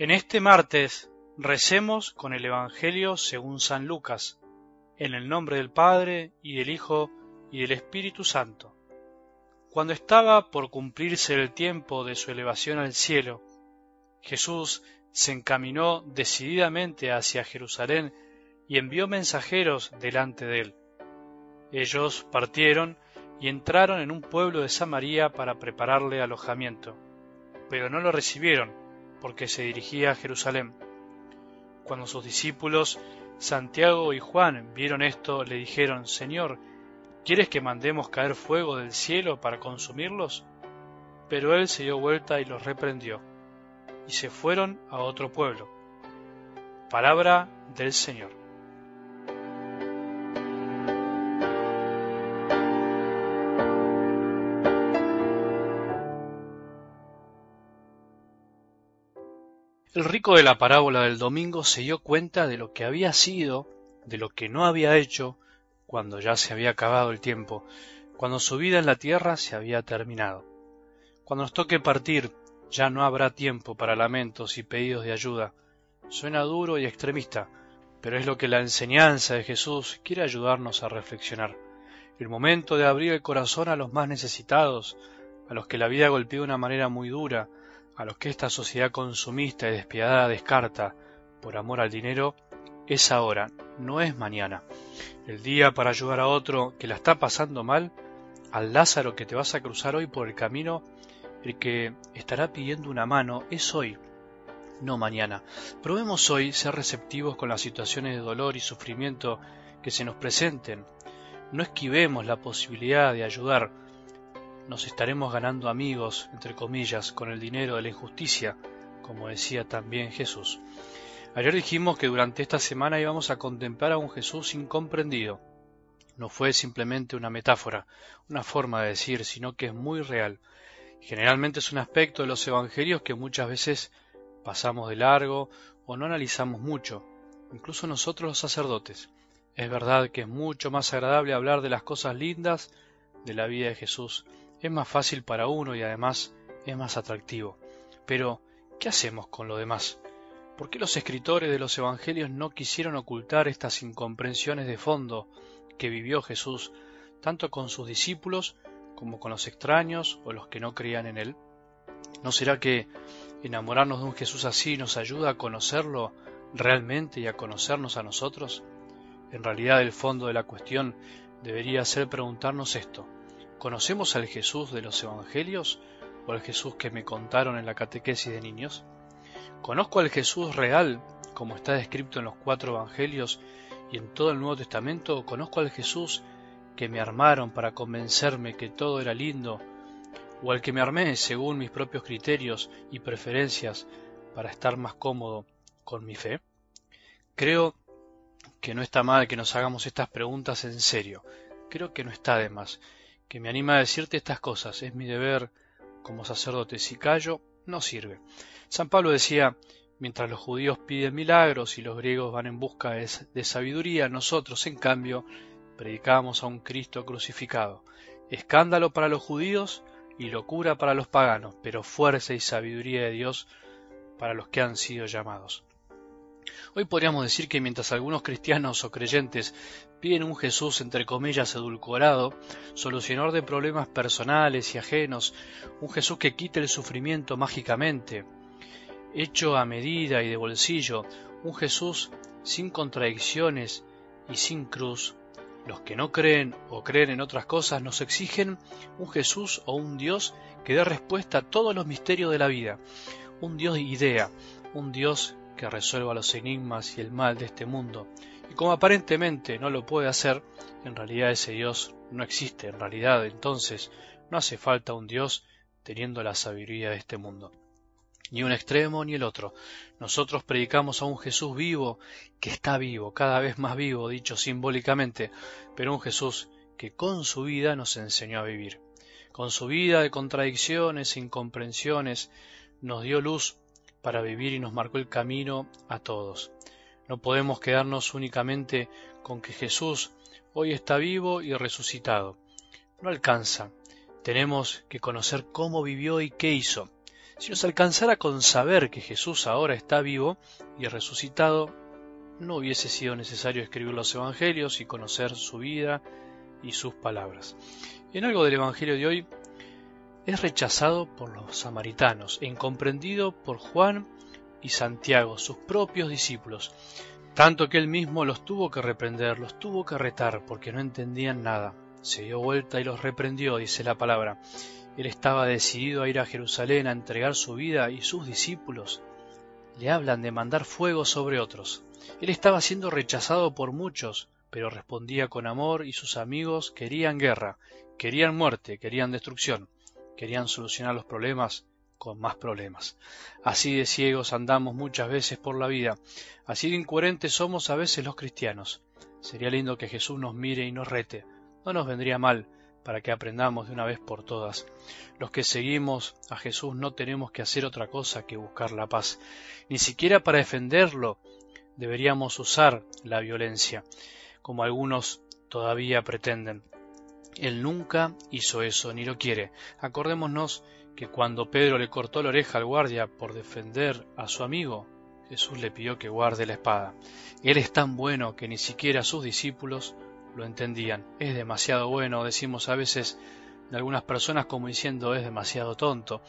En este martes recemos con el Evangelio según San Lucas, en el nombre del Padre y del Hijo y del Espíritu Santo. Cuando estaba por cumplirse el tiempo de su elevación al cielo, Jesús se encaminó decididamente hacia Jerusalén y envió mensajeros delante de él. Ellos partieron y entraron en un pueblo de Samaria para prepararle alojamiento, pero no lo recibieron porque se dirigía a Jerusalén. Cuando sus discípulos Santiago y Juan vieron esto, le dijeron, Señor, ¿quieres que mandemos caer fuego del cielo para consumirlos? Pero él se dio vuelta y los reprendió, y se fueron a otro pueblo. Palabra del Señor. El rico de la parábola del domingo se dio cuenta de lo que había sido, de lo que no había hecho, cuando ya se había acabado el tiempo, cuando su vida en la tierra se había terminado. Cuando nos toque partir, ya no habrá tiempo para lamentos y pedidos de ayuda. Suena duro y extremista, pero es lo que la enseñanza de Jesús quiere ayudarnos a reflexionar. El momento de abrir el corazón a los más necesitados, a los que la vida golpeó de una manera muy dura, a los que esta sociedad consumista y despiadada descarta por amor al dinero, es ahora, no es mañana. El día para ayudar a otro que la está pasando mal, al Lázaro que te vas a cruzar hoy por el camino, el que estará pidiendo una mano, es hoy, no mañana. Probemos hoy ser receptivos con las situaciones de dolor y sufrimiento que se nos presenten. No esquivemos la posibilidad de ayudar, nos estaremos ganando amigos, entre comillas, con el dinero de la injusticia, como decía también Jesús. Ayer dijimos que durante esta semana íbamos a contemplar a un Jesús incomprendido. No fue simplemente una metáfora, una forma de decir, sino que es muy real. Generalmente es un aspecto de los evangelios que muchas veces pasamos de largo o no analizamos mucho, incluso nosotros los sacerdotes. Es verdad que es mucho más agradable hablar de las cosas lindas de la vida de Jesús es más fácil para uno y además es más atractivo. Pero, ¿qué hacemos con lo demás? ¿Por qué los escritores de los Evangelios no quisieron ocultar estas incomprensiones de fondo que vivió Jesús, tanto con sus discípulos como con los extraños o los que no creían en Él? ¿No será que enamorarnos de un Jesús así nos ayuda a conocerlo realmente y a conocernos a nosotros? En realidad el fondo de la cuestión debería ser preguntarnos esto. ¿Conocemos al Jesús de los Evangelios o al Jesús que me contaron en la catequesis de niños? ¿Conozco al Jesús real, como está descrito en los cuatro Evangelios y en todo el Nuevo Testamento? ¿O conozco al Jesús que me armaron para convencerme que todo era lindo? ¿O al que me armé según mis propios criterios y preferencias para estar más cómodo con mi fe? Creo que no está mal que nos hagamos estas preguntas en serio. Creo que no está de más que me anima a decirte estas cosas. Es mi deber como sacerdote. Si callo, no sirve. San Pablo decía, mientras los judíos piden milagros y los griegos van en busca de sabiduría, nosotros, en cambio, predicamos a un Cristo crucificado. Escándalo para los judíos y locura para los paganos, pero fuerza y sabiduría de Dios para los que han sido llamados. Hoy podríamos decir que mientras algunos cristianos o creyentes piden un Jesús entre comillas edulcorado, solucionador de problemas personales y ajenos, un Jesús que quite el sufrimiento mágicamente, hecho a medida y de bolsillo, un Jesús sin contradicciones y sin cruz, los que no creen o creen en otras cosas nos exigen un Jesús o un Dios que dé respuesta a todos los misterios de la vida, un Dios idea, un Dios que resuelva los enigmas y el mal de este mundo. Y como aparentemente no lo puede hacer, en realidad ese Dios no existe. En realidad entonces no hace falta un Dios teniendo la sabiduría de este mundo. Ni un extremo ni el otro. Nosotros predicamos a un Jesús vivo, que está vivo, cada vez más vivo, dicho simbólicamente, pero un Jesús que con su vida nos enseñó a vivir. Con su vida de contradicciones incomprensiones nos dio luz para vivir y nos marcó el camino a todos. No podemos quedarnos únicamente con que Jesús hoy está vivo y resucitado. No alcanza. Tenemos que conocer cómo vivió y qué hizo. Si nos alcanzara con saber que Jesús ahora está vivo y resucitado, no hubiese sido necesario escribir los Evangelios y conocer su vida y sus palabras. En algo del Evangelio de hoy es rechazado por los samaritanos e incomprendido por Juan y Santiago, sus propios discípulos, tanto que él mismo los tuvo que reprender, los tuvo que retar, porque no entendían nada. Se dio vuelta y los reprendió, dice la palabra. Él estaba decidido a ir a Jerusalén a entregar su vida y sus discípulos le hablan de mandar fuego sobre otros. Él estaba siendo rechazado por muchos, pero respondía con amor y sus amigos querían guerra, querían muerte, querían destrucción, querían solucionar los problemas con más problemas. Así de ciegos andamos muchas veces por la vida, así de incoherentes somos a veces los cristianos. Sería lindo que Jesús nos mire y nos rete, no nos vendría mal para que aprendamos de una vez por todas. Los que seguimos a Jesús no tenemos que hacer otra cosa que buscar la paz. Ni siquiera para defenderlo deberíamos usar la violencia, como algunos todavía pretenden. Él nunca hizo eso, ni lo quiere. Acordémonos que cuando Pedro le cortó la oreja al guardia por defender a su amigo, Jesús le pidió que guarde la espada. Él es tan bueno que ni siquiera sus discípulos lo entendían. Es demasiado bueno, decimos a veces de algunas personas como diciendo es demasiado tonto.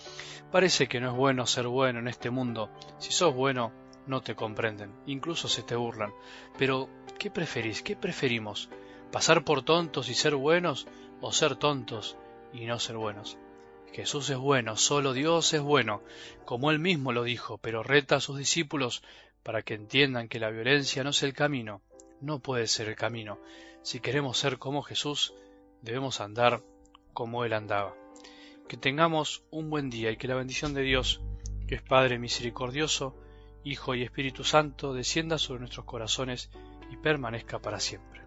Parece que no es bueno ser bueno en este mundo. Si sos bueno, no te comprenden, incluso se te burlan. Pero, ¿qué preferís? ¿Qué preferimos? ¿Pasar por tontos y ser buenos o ser tontos y no ser buenos? Jesús es bueno, solo Dios es bueno, como él mismo lo dijo, pero reta a sus discípulos para que entiendan que la violencia no es el camino, no puede ser el camino. Si queremos ser como Jesús, debemos andar como Él andaba. Que tengamos un buen día y que la bendición de Dios, que es Padre misericordioso, Hijo y Espíritu Santo, descienda sobre nuestros corazones y permanezca para siempre.